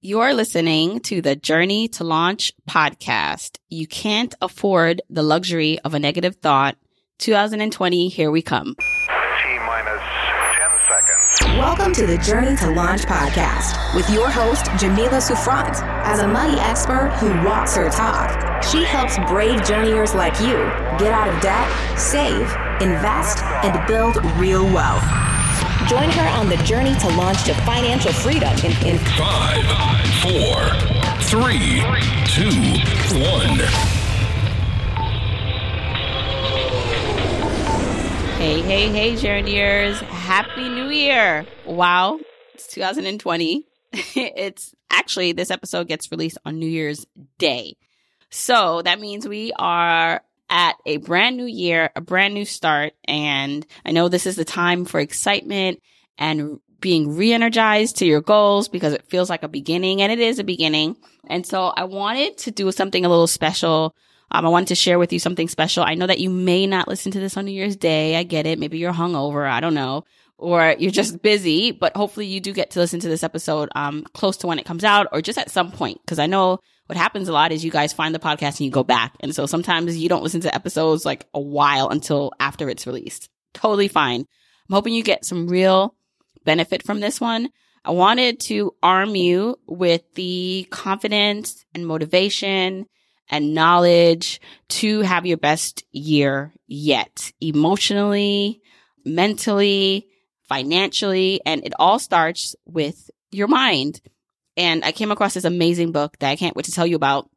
You're listening to the Journey to Launch podcast. You can't afford the luxury of a negative thought. 2020, here we come. T minus 10 seconds. Welcome to the Journey to Launch podcast with your host, Jamila Souffrant. As a money expert who walks her talk, she helps brave journeyers like you get out of debt, save, invest, and build real wealth. Join her on the journey to launch to financial freedom in, in Five, four, three, two, one. Hey, hey, hey, journeyers. Happy New Year. Wow. It's 2020. it's actually, this episode gets released on New Year's Day. So that means we are at a brand new year, a brand new start. And I know this is the time for excitement and being re-energized to your goals because it feels like a beginning and it is a beginning. And so I wanted to do something a little special. Um, I wanted to share with you something special. I know that you may not listen to this on New Year's Day. I get it. Maybe you're hungover. I don't know. Or you're just busy, but hopefully you do get to listen to this episode, um, close to when it comes out or just at some point. Cause I know what happens a lot is you guys find the podcast and you go back. And so sometimes you don't listen to episodes like a while until after it's released. Totally fine. I'm hoping you get some real benefit from this one. I wanted to arm you with the confidence and motivation and knowledge to have your best year yet, emotionally, mentally, financially, and it all starts with your mind. And I came across this amazing book that I can't wait to tell you about.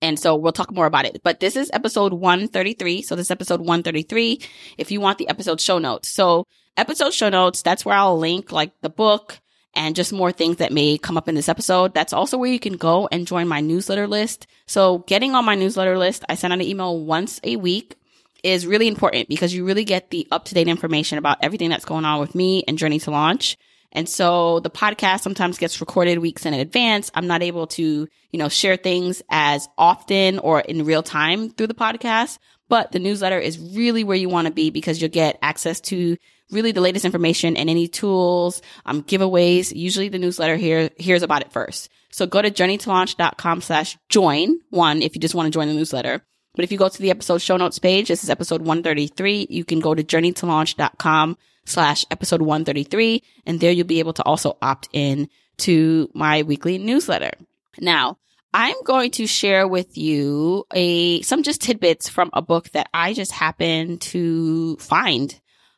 And so we'll talk more about it. But this is episode 133. So this is episode 133 if you want the episode show notes. So episode show notes, that's where I'll link like the book and just more things that may come up in this episode. That's also where you can go and join my newsletter list. So getting on my newsletter list, I send out an email once a week is really important because you really get the up to date information about everything that's going on with me and Journey to Launch. And so the podcast sometimes gets recorded weeks in advance. I'm not able to, you know, share things as often or in real time through the podcast, but the newsletter is really where you want to be because you'll get access to really the latest information and any tools, um, giveaways. Usually the newsletter here, hears about it first. So go to journeytolaunch.com slash join one if you just want to join the newsletter. But if you go to the episode show notes page, this is episode 133, you can go to journeytolaunch.com slash episode 133. And there you'll be able to also opt in to my weekly newsletter. Now, I'm going to share with you a, some just tidbits from a book that I just happened to find.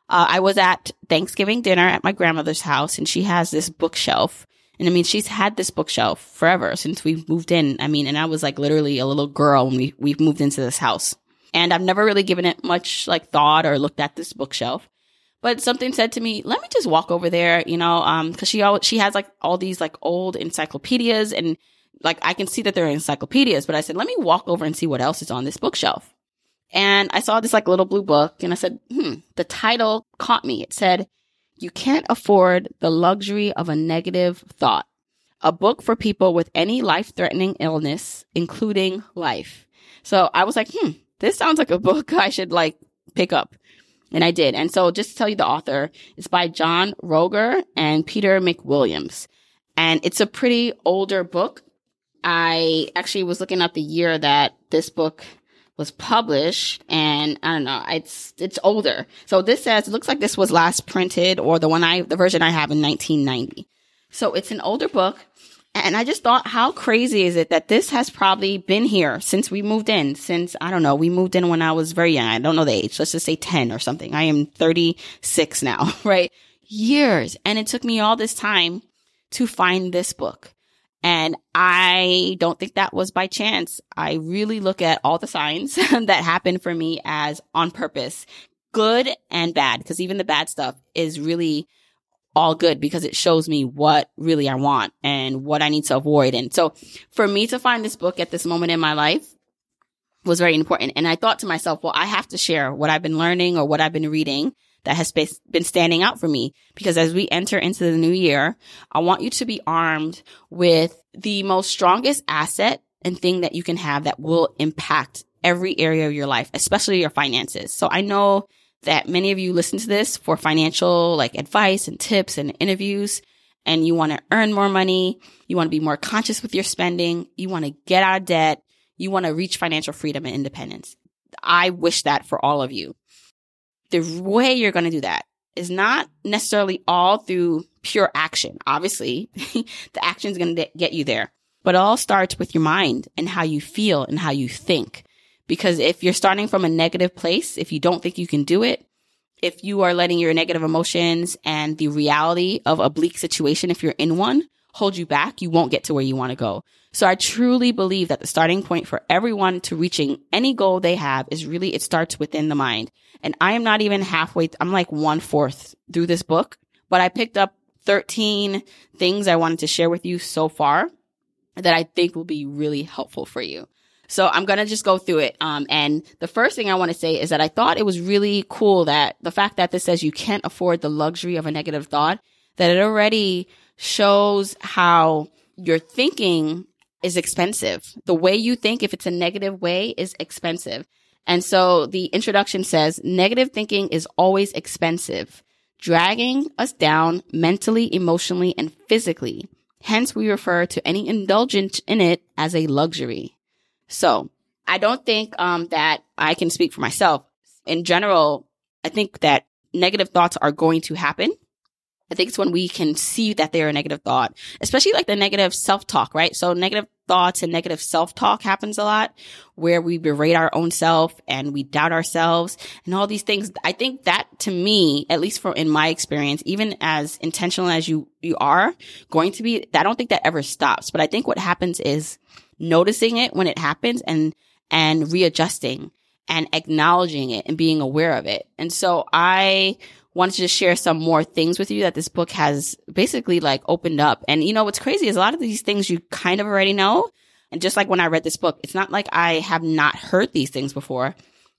Uh, I was at Thanksgiving dinner at my grandmother's house and she has this bookshelf. And I mean, she's had this bookshelf forever since we moved in. I mean, and I was like literally a little girl when we, we moved into this house. And I've never really given it much like thought or looked at this bookshelf. But something said to me, let me just walk over there, you know, um, cause she always, she has like all these like old encyclopedias and like I can see that they're encyclopedias, but I said, let me walk over and see what else is on this bookshelf. And I saw this like little blue book and I said, hmm, the title caught me. It said, you can't afford the luxury of a negative thought. A book for people with any life threatening illness, including life. So I was like, hmm, this sounds like a book I should like pick up. And I did. And so just to tell you the author, it's by John Roger and Peter McWilliams. And it's a pretty older book. I actually was looking up the year that this book was published and I don't know, it's, it's older. So this says, it looks like this was last printed or the one I, the version I have in 1990. So it's an older book. And I just thought, how crazy is it that this has probably been here since we moved in? Since, I don't know, we moved in when I was very young. I don't know the age. Let's just say 10 or something. I am 36 now, right? Years. And it took me all this time to find this book. And I don't think that was by chance. I really look at all the signs that happen for me as on purpose, good and bad, because even the bad stuff is really all good because it shows me what really I want and what I need to avoid. And so for me to find this book at this moment in my life was very important. And I thought to myself, well, I have to share what I've been learning or what I've been reading that has been standing out for me. Because as we enter into the new year, I want you to be armed with the most strongest asset and thing that you can have that will impact every area of your life, especially your finances. So I know that many of you listen to this for financial like advice and tips and interviews. and you want to earn more money. You want to be more conscious with your spending. You want to get out of debt. You want to reach financial freedom and independence. I wish that for all of you. The way you're going to do that is not necessarily all through pure action. Obviously, the action is going to get you there, but it all starts with your mind and how you feel and how you think. Because if you're starting from a negative place, if you don't think you can do it, if you are letting your negative emotions and the reality of a bleak situation, if you're in one, hold you back, you won't get to where you want to go. So I truly believe that the starting point for everyone to reaching any goal they have is really, it starts within the mind. And I am not even halfway, I'm like one fourth through this book, but I picked up 13 things I wanted to share with you so far that I think will be really helpful for you. So I'm going to just go through it. Um, and the first thing I want to say is that I thought it was really cool that the fact that this says you can't afford the luxury of a negative thought, that it already shows how your thinking is expensive. The way you think, if it's a negative way, is expensive. And so the introduction says negative thinking is always expensive, dragging us down mentally, emotionally, and physically. Hence, we refer to any indulgence in it as a luxury. So I don't think um, that I can speak for myself. In general, I think that negative thoughts are going to happen. I think it's when we can see that they're a negative thought, especially like the negative self talk, right? So negative thoughts and negative self talk happens a lot where we berate our own self and we doubt ourselves and all these things. I think that to me, at least for in my experience, even as intentional as you, you are going to be, I don't think that ever stops. But I think what happens is noticing it when it happens and, and readjusting and acknowledging it and being aware of it. And so I wanted to just share some more things with you that this book has basically like opened up. And you know, what's crazy is a lot of these things you kind of already know. And just like when I read this book, it's not like I have not heard these things before,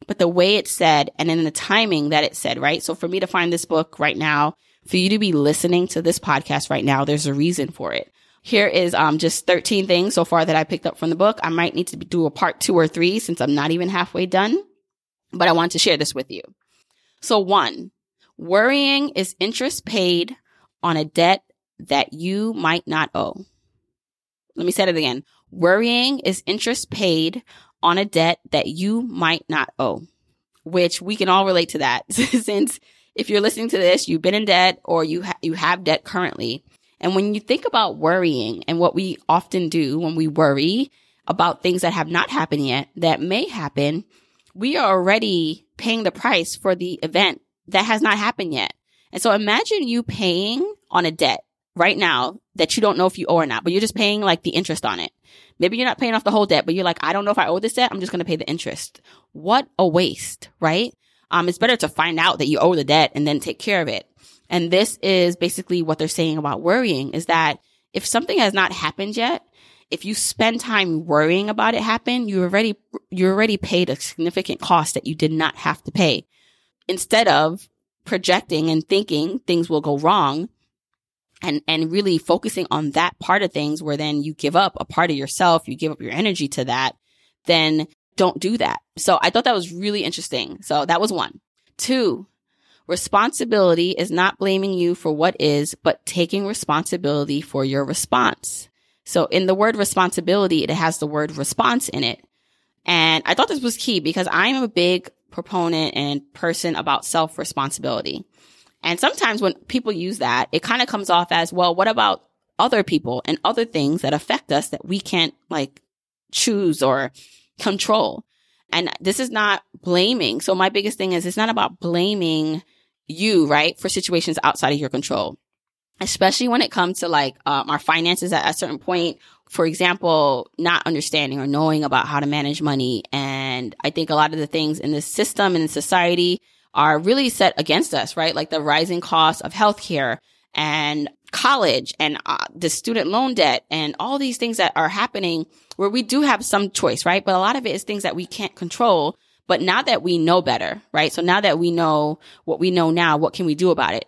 but the way it's said and in the timing that it said, right? So for me to find this book right now, for you to be listening to this podcast right now, there's a reason for it. Here is um, just 13 things so far that I picked up from the book. I might need to do a part two or three since I'm not even halfway done, but I want to share this with you. So one, worrying is interest paid on a debt that you might not owe. Let me say it again. Worrying is interest paid on a debt that you might not owe, which we can all relate to that since if you're listening to this, you've been in debt or you ha- you have debt currently. And when you think about worrying and what we often do when we worry about things that have not happened yet, that may happen, we are already paying the price for the event that has not happened yet. And so imagine you paying on a debt right now that you don't know if you owe or not, but you're just paying like the interest on it. Maybe you're not paying off the whole debt, but you're like, I don't know if I owe this debt. I'm just going to pay the interest. What a waste, right? Um, it's better to find out that you owe the debt and then take care of it. And this is basically what they're saying about worrying is that if something has not happened yet, if you spend time worrying about it happen, you already, you already paid a significant cost that you did not have to pay. Instead of projecting and thinking things will go wrong and, and really focusing on that part of things where then you give up a part of yourself, you give up your energy to that, then don't do that. So I thought that was really interesting. So that was one. Two, Responsibility is not blaming you for what is, but taking responsibility for your response. So in the word responsibility, it has the word response in it. And I thought this was key because I'm a big proponent and person about self responsibility. And sometimes when people use that, it kind of comes off as, well, what about other people and other things that affect us that we can't like choose or control? And this is not blaming. So my biggest thing is it's not about blaming you, right, for situations outside of your control. Especially when it comes to like um, our finances at a certain point, for example, not understanding or knowing about how to manage money. And I think a lot of the things in this system and in society are really set against us, right? Like the rising cost of healthcare and college and uh, the student loan debt and all these things that are happening where we do have some choice, right? But a lot of it is things that we can't control. But now that we know better, right? So now that we know what we know now, what can we do about it?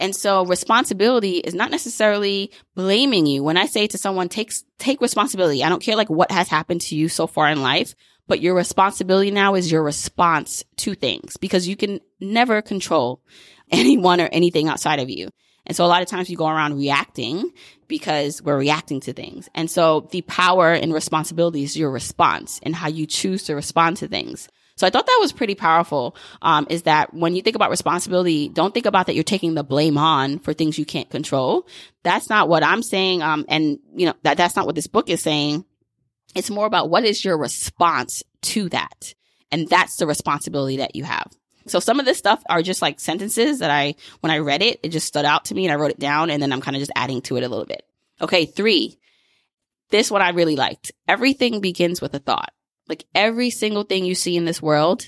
And so responsibility is not necessarily blaming you. When I say to someone, take, take responsibility, I don't care like what has happened to you so far in life, but your responsibility now is your response to things because you can never control anyone or anything outside of you. And so a lot of times you go around reacting because we're reacting to things. And so the power and responsibility is your response and how you choose to respond to things. So I thought that was pretty powerful. Um, is that when you think about responsibility, don't think about that you're taking the blame on for things you can't control. That's not what I'm saying. Um, and you know, that, that's not what this book is saying. It's more about what is your response to that. And that's the responsibility that you have. So some of this stuff are just like sentences that I, when I read it, it just stood out to me and I wrote it down and then I'm kind of just adding to it a little bit. Okay. Three. This one I really liked. Everything begins with a thought. Like every single thing you see in this world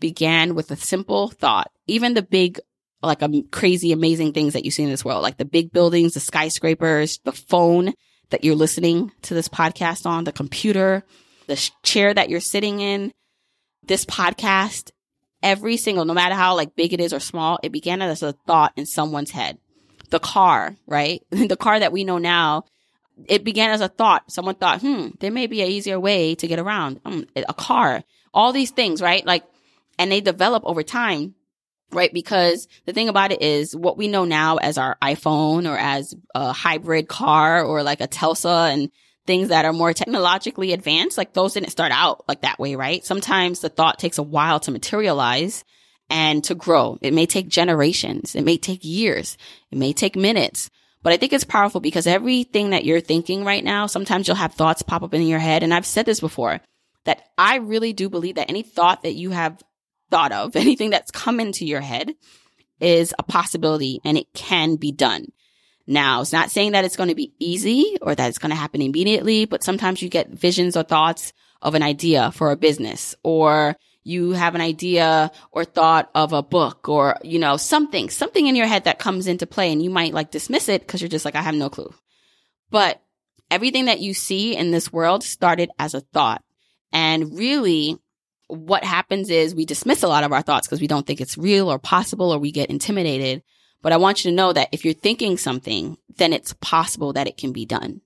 began with a simple thought. Even the big, like um, crazy, amazing things that you see in this world, like the big buildings, the skyscrapers, the phone that you're listening to this podcast on, the computer, the chair that you're sitting in, this podcast, every single, no matter how like big it is or small, it began as a thought in someone's head. The car, right? the car that we know now it began as a thought. Someone thought, hmm, there may be an easier way to get around. Hmm, a car, all these things, right? Like, and they develop over time, right? Because the thing about it is what we know now as our iPhone or as a hybrid car or like a Tesla and things that are more technologically advanced, like those didn't start out like that way, right? Sometimes the thought takes a while to materialize and to grow. It may take generations. It may take years. It may take minutes. But I think it's powerful because everything that you're thinking right now, sometimes you'll have thoughts pop up in your head. And I've said this before that I really do believe that any thought that you have thought of, anything that's come into your head is a possibility and it can be done. Now, it's not saying that it's going to be easy or that it's going to happen immediately, but sometimes you get visions or thoughts of an idea for a business or you have an idea or thought of a book or, you know, something, something in your head that comes into play and you might like dismiss it because you're just like, I have no clue. But everything that you see in this world started as a thought. And really what happens is we dismiss a lot of our thoughts because we don't think it's real or possible or we get intimidated. But I want you to know that if you're thinking something, then it's possible that it can be done.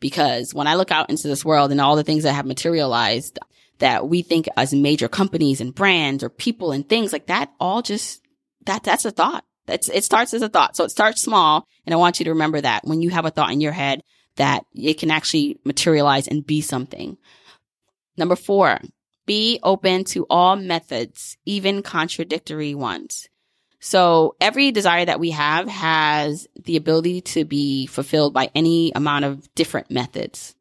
Because when I look out into this world and all the things that have materialized, that we think as major companies and brands or people and things like that, all just that, that's a thought. That's, it starts as a thought. So it starts small. And I want you to remember that when you have a thought in your head that it can actually materialize and be something. Number four, be open to all methods, even contradictory ones. So every desire that we have has the ability to be fulfilled by any amount of different methods.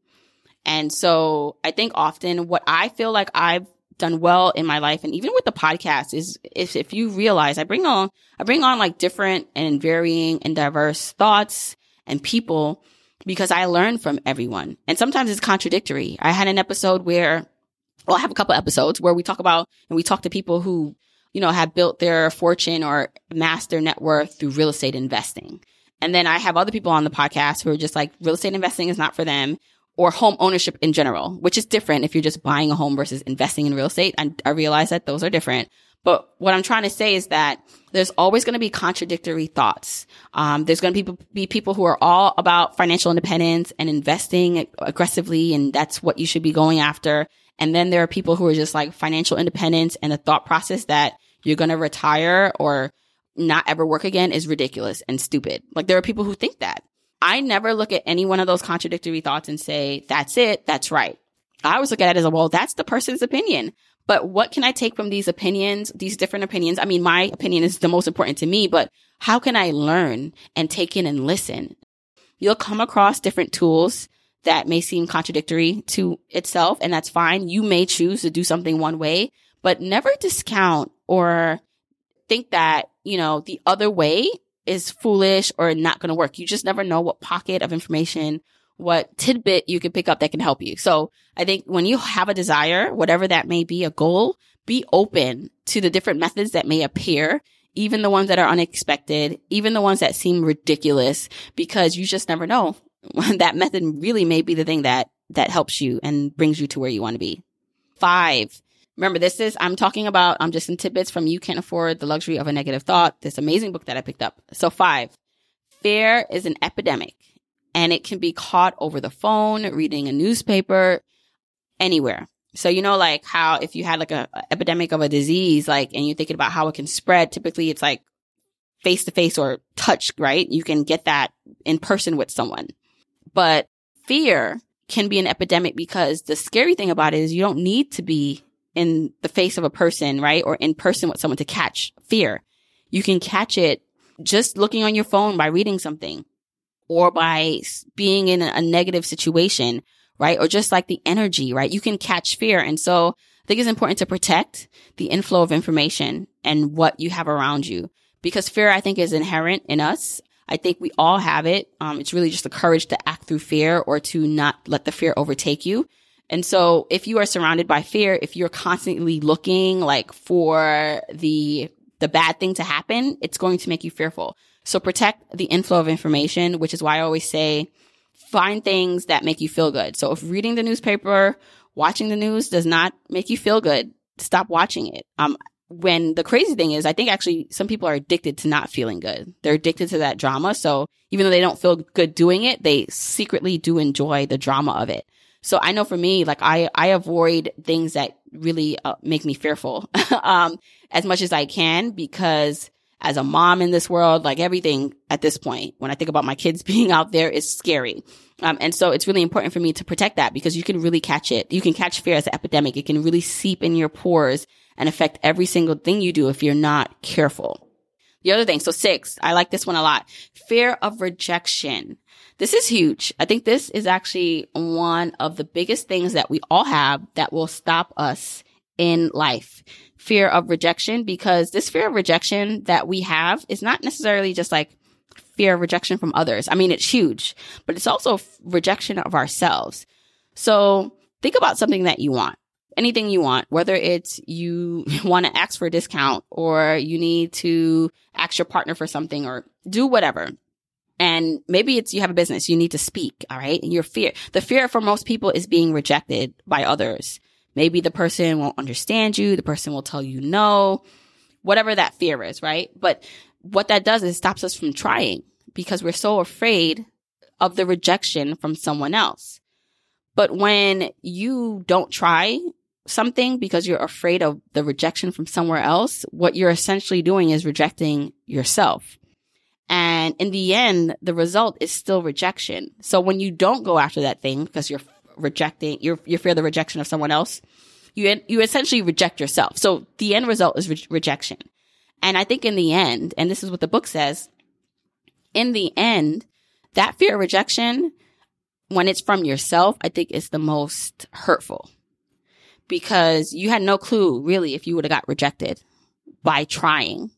And so I think often what I feel like I've done well in my life and even with the podcast is if, if you realize I bring on, I bring on like different and varying and diverse thoughts and people because I learn from everyone. And sometimes it's contradictory. I had an episode where, well, I have a couple episodes where we talk about and we talk to people who, you know, have built their fortune or amassed their net worth through real estate investing. And then I have other people on the podcast who are just like, real estate investing is not for them or home ownership in general, which is different if you're just buying a home versus investing in real estate. I, I realize that those are different. But what I'm trying to say is that there's always going to be contradictory thoughts. Um, there's going to be, be people who are all about financial independence and investing aggressively, and that's what you should be going after. And then there are people who are just like financial independence and the thought process that you're going to retire or not ever work again is ridiculous and stupid. Like there are people who think that. I never look at any one of those contradictory thoughts and say, that's it. That's right. I always look at it as a, well, that's the person's opinion. But what can I take from these opinions, these different opinions? I mean, my opinion is the most important to me, but how can I learn and take in and listen? You'll come across different tools that may seem contradictory to itself, and that's fine. You may choose to do something one way, but never discount or think that, you know, the other way is foolish or not going to work. You just never know what pocket of information, what tidbit you can pick up that can help you. So I think when you have a desire, whatever that may be, a goal, be open to the different methods that may appear, even the ones that are unexpected, even the ones that seem ridiculous, because you just never know. that method really may be the thing that, that helps you and brings you to where you want to be. Five, Remember, this is, I'm talking about, I'm just in tidbits from You Can't Afford the Luxury of a Negative Thought, this amazing book that I picked up. So five, fear is an epidemic and it can be caught over the phone, reading a newspaper, anywhere. So, you know, like how if you had like a, a epidemic of a disease, like, and you're thinking about how it can spread, typically it's like face to face or touch, right? You can get that in person with someone. But fear can be an epidemic because the scary thing about it is you don't need to be in the face of a person, right? Or in person with someone to catch fear. You can catch it just looking on your phone by reading something or by being in a negative situation, right? Or just like the energy, right? You can catch fear. And so I think it's important to protect the inflow of information and what you have around you because fear, I think, is inherent in us. I think we all have it. Um, it's really just the courage to act through fear or to not let the fear overtake you. And so if you are surrounded by fear, if you're constantly looking like for the, the bad thing to happen, it's going to make you fearful. So protect the inflow of information, which is why I always say find things that make you feel good. So if reading the newspaper, watching the news does not make you feel good, stop watching it. Um, when the crazy thing is, I think actually some people are addicted to not feeling good. They're addicted to that drama. So even though they don't feel good doing it, they secretly do enjoy the drama of it. So I know for me, like I, I avoid things that really uh, make me fearful, um, as much as I can because as a mom in this world, like everything at this point, when I think about my kids being out there is scary. Um, and so it's really important for me to protect that because you can really catch it. You can catch fear as an epidemic. It can really seep in your pores and affect every single thing you do if you're not careful. The other thing, so six, I like this one a lot. Fear of rejection. This is huge. I think this is actually one of the biggest things that we all have that will stop us in life. Fear of rejection, because this fear of rejection that we have is not necessarily just like fear of rejection from others. I mean, it's huge, but it's also rejection of ourselves. So think about something that you want anything you want, whether it's you want to ask for a discount or you need to ask your partner for something or do whatever. And maybe it's you have a business, you need to speak. All right. And your fear, the fear for most people is being rejected by others. Maybe the person won't understand you. The person will tell you no, whatever that fear is. Right. But what that does is stops us from trying because we're so afraid of the rejection from someone else. But when you don't try something because you're afraid of the rejection from somewhere else, what you're essentially doing is rejecting yourself. And in the end, the result is still rejection. So when you don't go after that thing because you're rejecting, you're, you fear the rejection of someone else, you, you essentially reject yourself. So the end result is re- rejection. And I think in the end, and this is what the book says, in the end, that fear of rejection, when it's from yourself, I think is the most hurtful because you had no clue really if you would have got rejected by trying,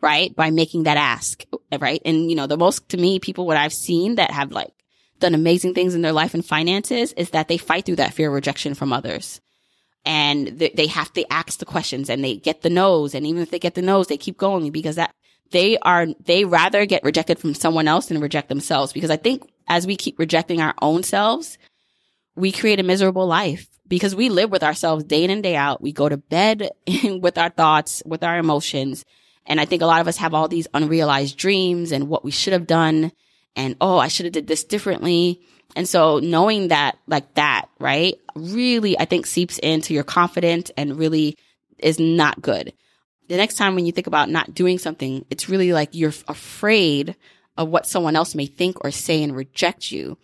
right? By making that ask, right? And you know, the most to me, people what I've seen that have like done amazing things in their life and finances is that they fight through that fear of rejection from others. And they have to ask the questions and they get the no's. And even if they get the no's, they keep going because that they are, they rather get rejected from someone else than reject themselves. Because I think as we keep rejecting our own selves, we create a miserable life because we live with ourselves day in and day out. We go to bed with our thoughts, with our emotions. And I think a lot of us have all these unrealized dreams and what we should have done. And, oh, I should have did this differently. And so knowing that like that, right, really, I think seeps into your confidence and really is not good. The next time when you think about not doing something, it's really like you're afraid of what someone else may think or say and reject you.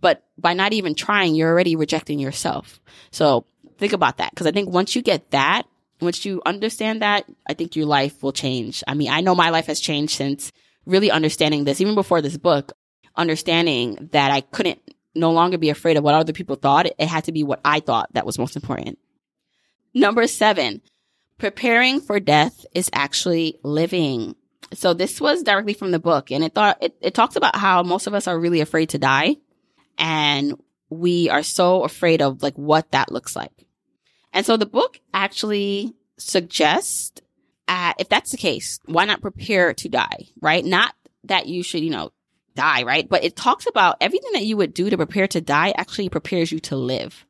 But by not even trying, you're already rejecting yourself. So think about that. Cause I think once you get that, once you understand that, I think your life will change. I mean, I know my life has changed since really understanding this, even before this book, understanding that I couldn't no longer be afraid of what other people thought. It had to be what I thought that was most important. Number seven, preparing for death is actually living. So this was directly from the book and it thought, it, it talks about how most of us are really afraid to die and we are so afraid of like what that looks like. And so the book actually suggests uh, if that's the case, why not prepare to die, right? Not that you should, you know, die, right? But it talks about everything that you would do to prepare to die actually prepares you to live.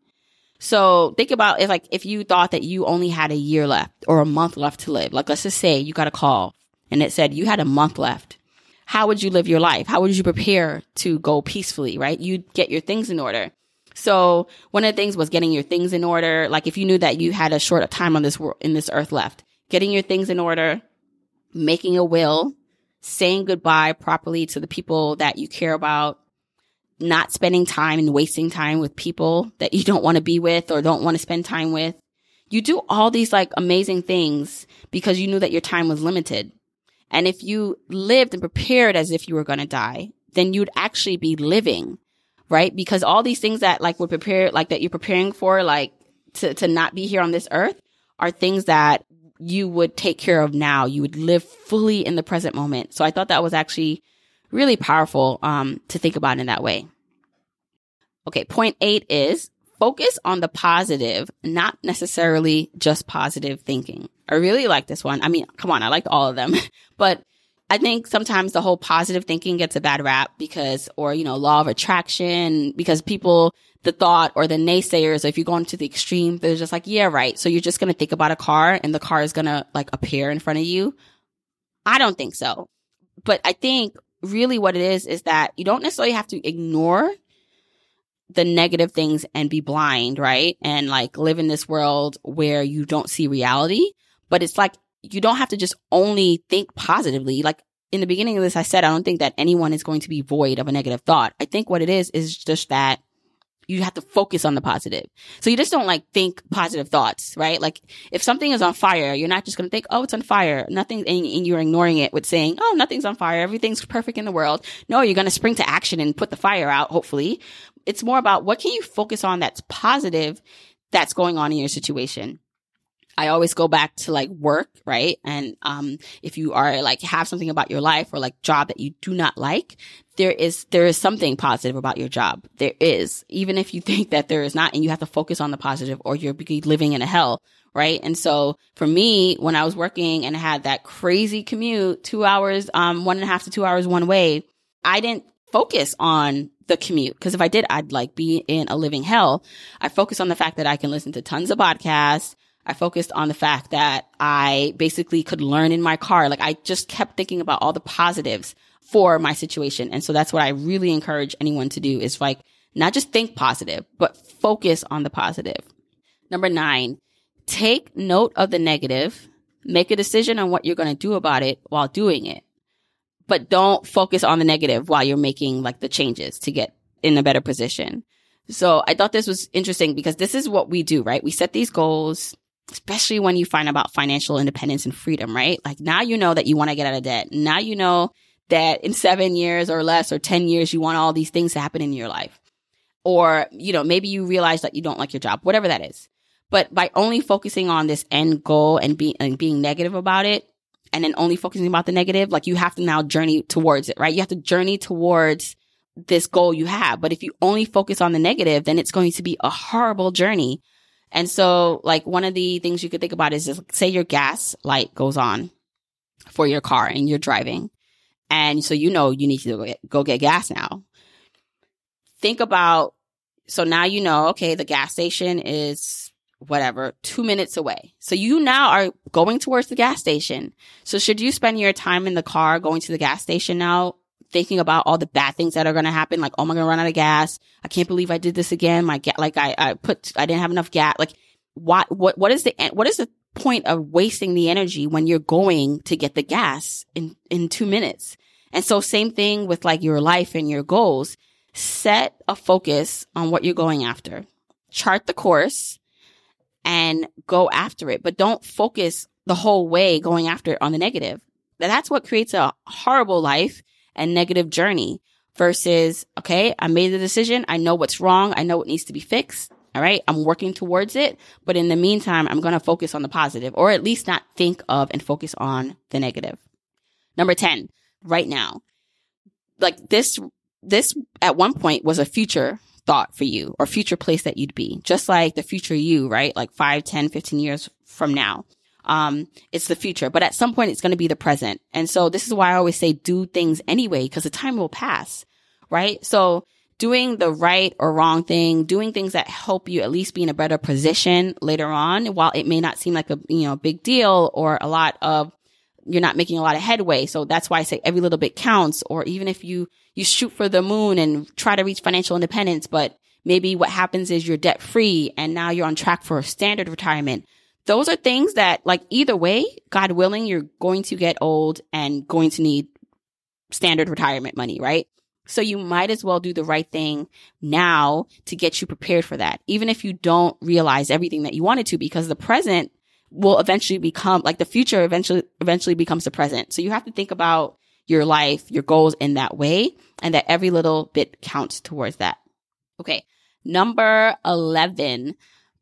So think about if like if you thought that you only had a year left or a month left to live. Like let's just say you got a call and it said you had a month left how would you live your life? How would you prepare to go peacefully, right? You'd get your things in order. So one of the things was getting your things in order. Like if you knew that you had a short time on this world, in this earth left, getting your things in order, making a will, saying goodbye properly to the people that you care about, not spending time and wasting time with people that you don't want to be with or don't want to spend time with. You do all these like amazing things because you knew that your time was limited. And if you lived and prepared as if you were going to die, then you'd actually be living, right? Because all these things that like were prepared, like that you're preparing for, like to, to not be here on this earth are things that you would take care of now. You would live fully in the present moment. So I thought that was actually really powerful um, to think about in that way. Okay, point eight is focus on the positive, not necessarily just positive thinking. I really like this one. I mean, come on, I liked all of them, but I think sometimes the whole positive thinking gets a bad rap because, or, you know, law of attraction, because people, the thought or the naysayers, if you go into the extreme, they're just like, yeah, right. So you're just going to think about a car and the car is going to like appear in front of you. I don't think so. But I think really what it is, is that you don't necessarily have to ignore the negative things and be blind, right? And like live in this world where you don't see reality. But it's like you don't have to just only think positively. Like in the beginning of this, I said, I don't think that anyone is going to be void of a negative thought. I think what it is, is just that you have to focus on the positive. So you just don't like think positive thoughts, right? Like if something is on fire, you're not just going to think, oh, it's on fire. Nothing, and, and, you're ignoring it with saying, oh, nothing's on fire. Everything's perfect in the world. No, you're going to spring to action and put the fire out, hopefully. It's more about what can you focus on that's positive that's going on in your situation. I always go back to like work, right? And, um, if you are like have something about your life or like job that you do not like, there is, there is something positive about your job. There is, even if you think that there is not and you have to focus on the positive or you're living in a hell, right? And so for me, when I was working and I had that crazy commute, two hours, um, one and a half to two hours one way, I didn't focus on the commute. Because if I did, I'd like be in a living hell. I focus on the fact that I can listen to tons of podcasts. I focused on the fact that I basically could learn in my car. Like I just kept thinking about all the positives for my situation. And so that's what I really encourage anyone to do is like not just think positive, but focus on the positive. Number nine, take note of the negative, make a decision on what you're going to do about it while doing it. But don't focus on the negative while you're making like the changes to get in a better position. So I thought this was interesting because this is what we do, right? We set these goals especially when you find about financial independence and freedom, right? Like now you know that you want to get out of debt. Now you know that in seven years or less or 10 years, you want all these things to happen in your life. Or, you know, maybe you realize that you don't like your job, whatever that is. But by only focusing on this end goal and being, and being negative about it, and then only focusing about the negative, like you have to now journey towards it, right? You have to journey towards this goal you have. But if you only focus on the negative, then it's going to be a horrible journey and so like one of the things you could think about is just say your gas light goes on for your car and you're driving. And so you know you need to go get, go get gas now. Think about so now you know, okay, the gas station is whatever, two minutes away. So you now are going towards the gas station. So should you spend your time in the car going to the gas station now thinking about all the bad things that are going to happen. Like, oh, am I going to run out of gas? I can't believe I did this again. My gas, like I, I put, I didn't have enough gas. Like what, what, what is the, what is the point of wasting the energy when you're going to get the gas in, in two minutes? And so same thing with like your life and your goals. Set a focus on what you're going after. Chart the course and go after it, but don't focus the whole way going after it on the negative. That's what creates a horrible life and negative journey versus, okay, I made the decision. I know what's wrong. I know what needs to be fixed. All right. I'm working towards it. But in the meantime, I'm going to focus on the positive or at least not think of and focus on the negative. Number 10, right now, like this, this at one point was a future thought for you or future place that you'd be, just like the future you, right? Like 5, 10, 15 years from now. Um, it's the future, but at some point it's going to be the present. And so this is why I always say do things anyway, because the time will pass, right? So doing the right or wrong thing, doing things that help you at least be in a better position later on, while it may not seem like a, you know, big deal or a lot of, you're not making a lot of headway. So that's why I say every little bit counts. Or even if you, you shoot for the moon and try to reach financial independence, but maybe what happens is you're debt free and now you're on track for a standard retirement those are things that like either way, God willing, you're going to get old and going to need standard retirement money, right? So you might as well do the right thing now to get you prepared for that, even if you don't realize everything that you wanted to, because the present will eventually become like the future eventually, eventually becomes the present. So you have to think about your life, your goals in that way, and that every little bit counts towards that. Okay. Number 11,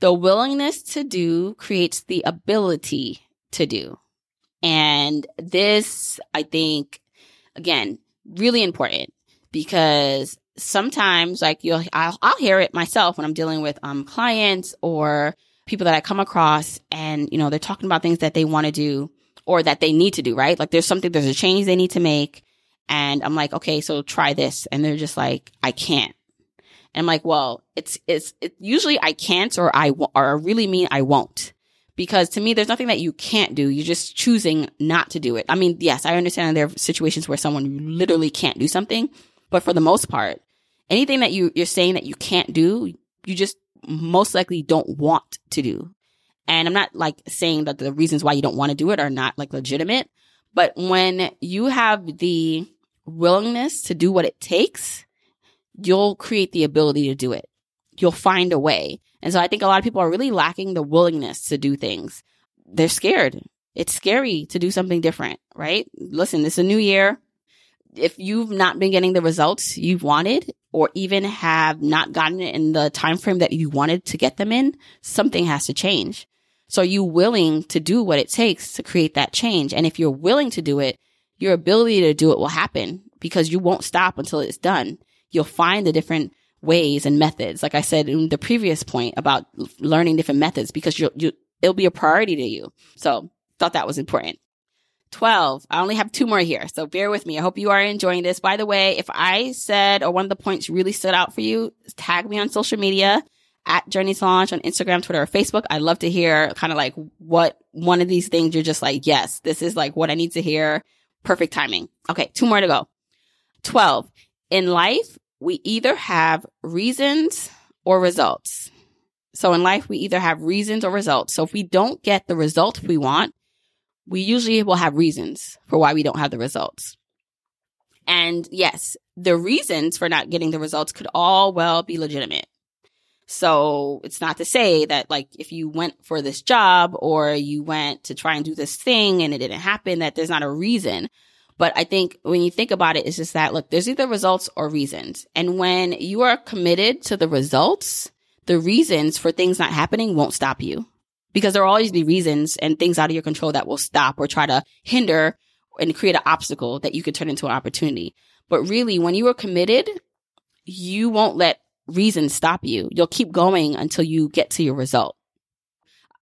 the willingness to do creates the ability to do. And this, I think, again, really important because sometimes like you'll, I'll, I'll hear it myself when I'm dealing with, um, clients or people that I come across and, you know, they're talking about things that they want to do or that they need to do, right? Like there's something, there's a change they need to make. And I'm like, okay, so try this. And they're just like, I can't. And I'm like, well, it's, it's, it, usually I can't or I, or I really mean I won't. Because to me, there's nothing that you can't do. You're just choosing not to do it. I mean, yes, I understand there are situations where someone literally can't do something, but for the most part, anything that you, you're saying that you can't do, you just most likely don't want to do. And I'm not like saying that the reasons why you don't want to do it are not like legitimate, but when you have the willingness to do what it takes, you'll create the ability to do it. You'll find a way. And so I think a lot of people are really lacking the willingness to do things. They're scared. It's scary to do something different, right? Listen, it's a new year. If you've not been getting the results you've wanted or even have not gotten it in the time frame that you wanted to get them in, something has to change. So are you willing to do what it takes to create that change? And if you're willing to do it, your ability to do it will happen because you won't stop until it's done. You'll find the different ways and methods. Like I said in the previous point about learning different methods because you you, it'll be a priority to you. So thought that was important. 12. I only have two more here. So bear with me. I hope you are enjoying this. By the way, if I said or one of the points really stood out for you, tag me on social media at Journey to Launch on Instagram, Twitter, or Facebook. I'd love to hear kind of like what one of these things you're just like, yes, this is like what I need to hear. Perfect timing. Okay. Two more to go. 12. In life, we either have reasons or results. So in life, we either have reasons or results. So if we don't get the result we want, we usually will have reasons for why we don't have the results. And yes, the reasons for not getting the results could all well be legitimate. So it's not to say that like if you went for this job or you went to try and do this thing and it didn't happen, that there's not a reason. But I think when you think about it, it's just that look, there's either results or reasons. And when you are committed to the results, the reasons for things not happening won't stop you because there will always be reasons and things out of your control that will stop or try to hinder and create an obstacle that you could turn into an opportunity. But really, when you are committed, you won't let reasons stop you. You'll keep going until you get to your result.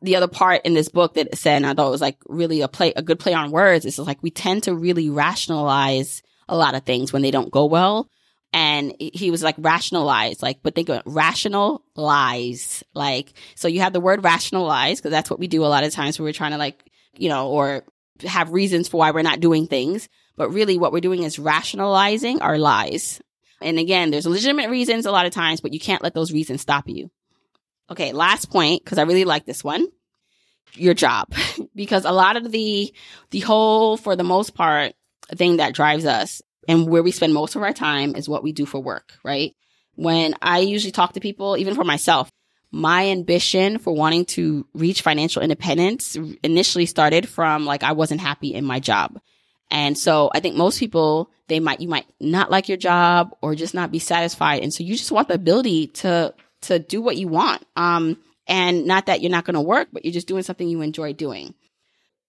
The other part in this book that said, and I thought it was like really a play, a good play on words, is like we tend to really rationalize a lot of things when they don't go well and he was like rationalize, like, but think of it, rationalize, like, so you have the word rationalize because that's what we do a lot of times when we're trying to like, you know, or have reasons for why we're not doing things. But really what we're doing is rationalizing our lies. And again, there's legitimate reasons a lot of times, but you can't let those reasons stop you. Okay. Last point, because I really like this one. Your job, because a lot of the, the whole, for the most part, thing that drives us and where we spend most of our time is what we do for work, right? When I usually talk to people, even for myself, my ambition for wanting to reach financial independence initially started from like I wasn't happy in my job. And so I think most people, they might, you might not like your job or just not be satisfied. And so you just want the ability to, to do what you want. Um, and not that you're not going to work, but you're just doing something you enjoy doing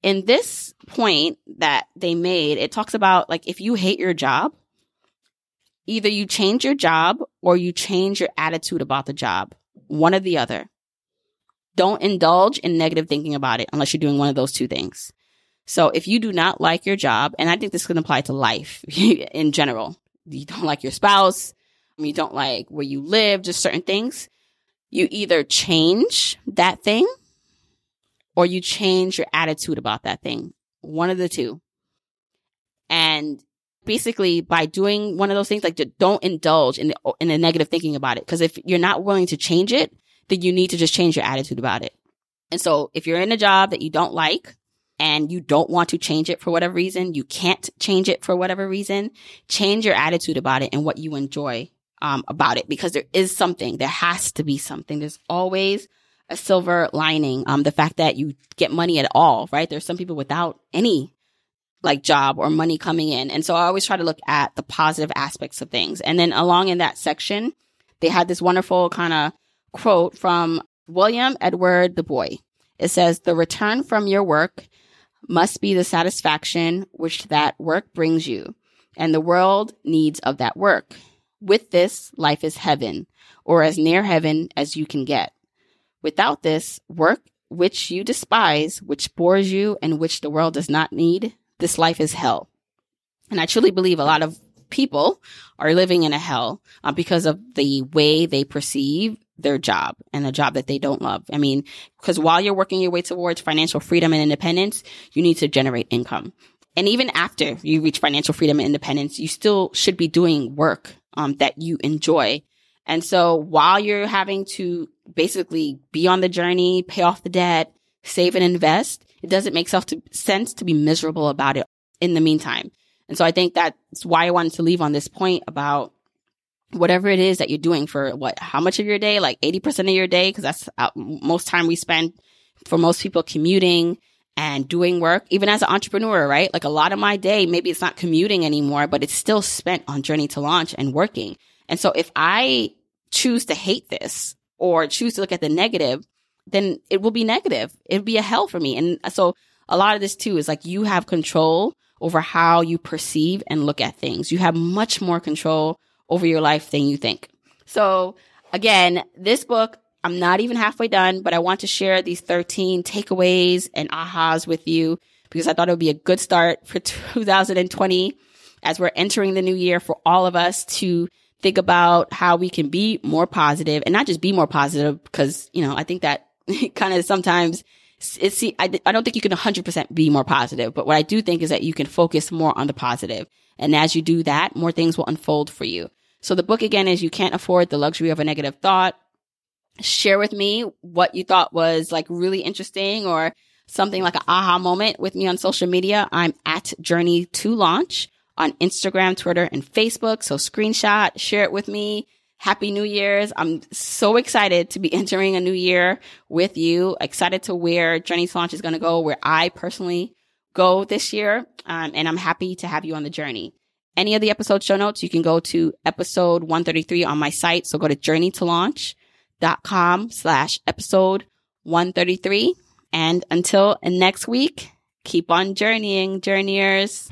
in this point that they made, it talks about like if you hate your job, either you change your job or you change your attitude about the job, one or the other. Don't indulge in negative thinking about it unless you're doing one of those two things. So if you do not like your job, and I think this can apply to life in general, you don't like your spouse, you don't like where you live, just certain things, you either change that thing or you change your attitude about that thing. One of the two. And basically by doing one of those things, like don't indulge in the, in the negative thinking about it. Cause if you're not willing to change it, then you need to just change your attitude about it. And so if you're in a job that you don't like, and you don't want to change it for whatever reason, you can't change it for whatever reason, change your attitude about it and what you enjoy um, about it because there is something, there has to be something. There's always a silver lining. Um, the fact that you get money at all, right? There's some people without any like job or money coming in. And so I always try to look at the positive aspects of things. And then along in that section, they had this wonderful kind of quote from William Edward Du Bois. It says, the return from your work must be the satisfaction which that work brings you, and the world needs of that work. With this, life is heaven, or as near heaven as you can get. Without this, work which you despise, which bores you, and which the world does not need, this life is hell. And I truly believe a lot of people are living in a hell uh, because of the way they perceive their job and a job that they don't love. I mean, because while you're working your way towards financial freedom and independence, you need to generate income. And even after you reach financial freedom and independence, you still should be doing work um, that you enjoy. And so while you're having to basically be on the journey, pay off the debt, save and invest, it doesn't make self to, sense to be miserable about it in the meantime. And so I think that's why I wanted to leave on this point about whatever it is that you're doing for what, how much of your day, like 80% of your day, because that's uh, most time we spend for most people commuting and doing work, even as an entrepreneur, right? Like a lot of my day, maybe it's not commuting anymore, but it's still spent on journey to launch and working. And so if I choose to hate this or choose to look at the negative, then it will be negative. It'll be a hell for me. And so a lot of this too is like you have control over how you perceive and look at things. You have much more control over your life than you think. So again, this book, I'm not even halfway done, but I want to share these 13 takeaways and ahas with you because I thought it would be a good start for 2020 as we're entering the new year for all of us to think about how we can be more positive and not just be more positive because, you know, I think that kind of sometimes it's, see, I, I don't think you can 100% be more positive, but what I do think is that you can focus more on the positive. And as you do that, more things will unfold for you. So the book again is You Can't Afford the Luxury of a Negative Thought. Share with me what you thought was like really interesting or something like an aha moment with me on social media. I'm at Journey to Launch on Instagram, Twitter, and Facebook. So screenshot, share it with me. Happy New Year's. I'm so excited to be entering a new year with you. Excited to where Journey to Launch is going to go, where I personally go this year. Um, and I'm happy to have you on the journey any of the episode show notes, you can go to episode 133 on my site. So go to journeytolaunch.com slash episode 133. And until next week, keep on journeying, journeyers.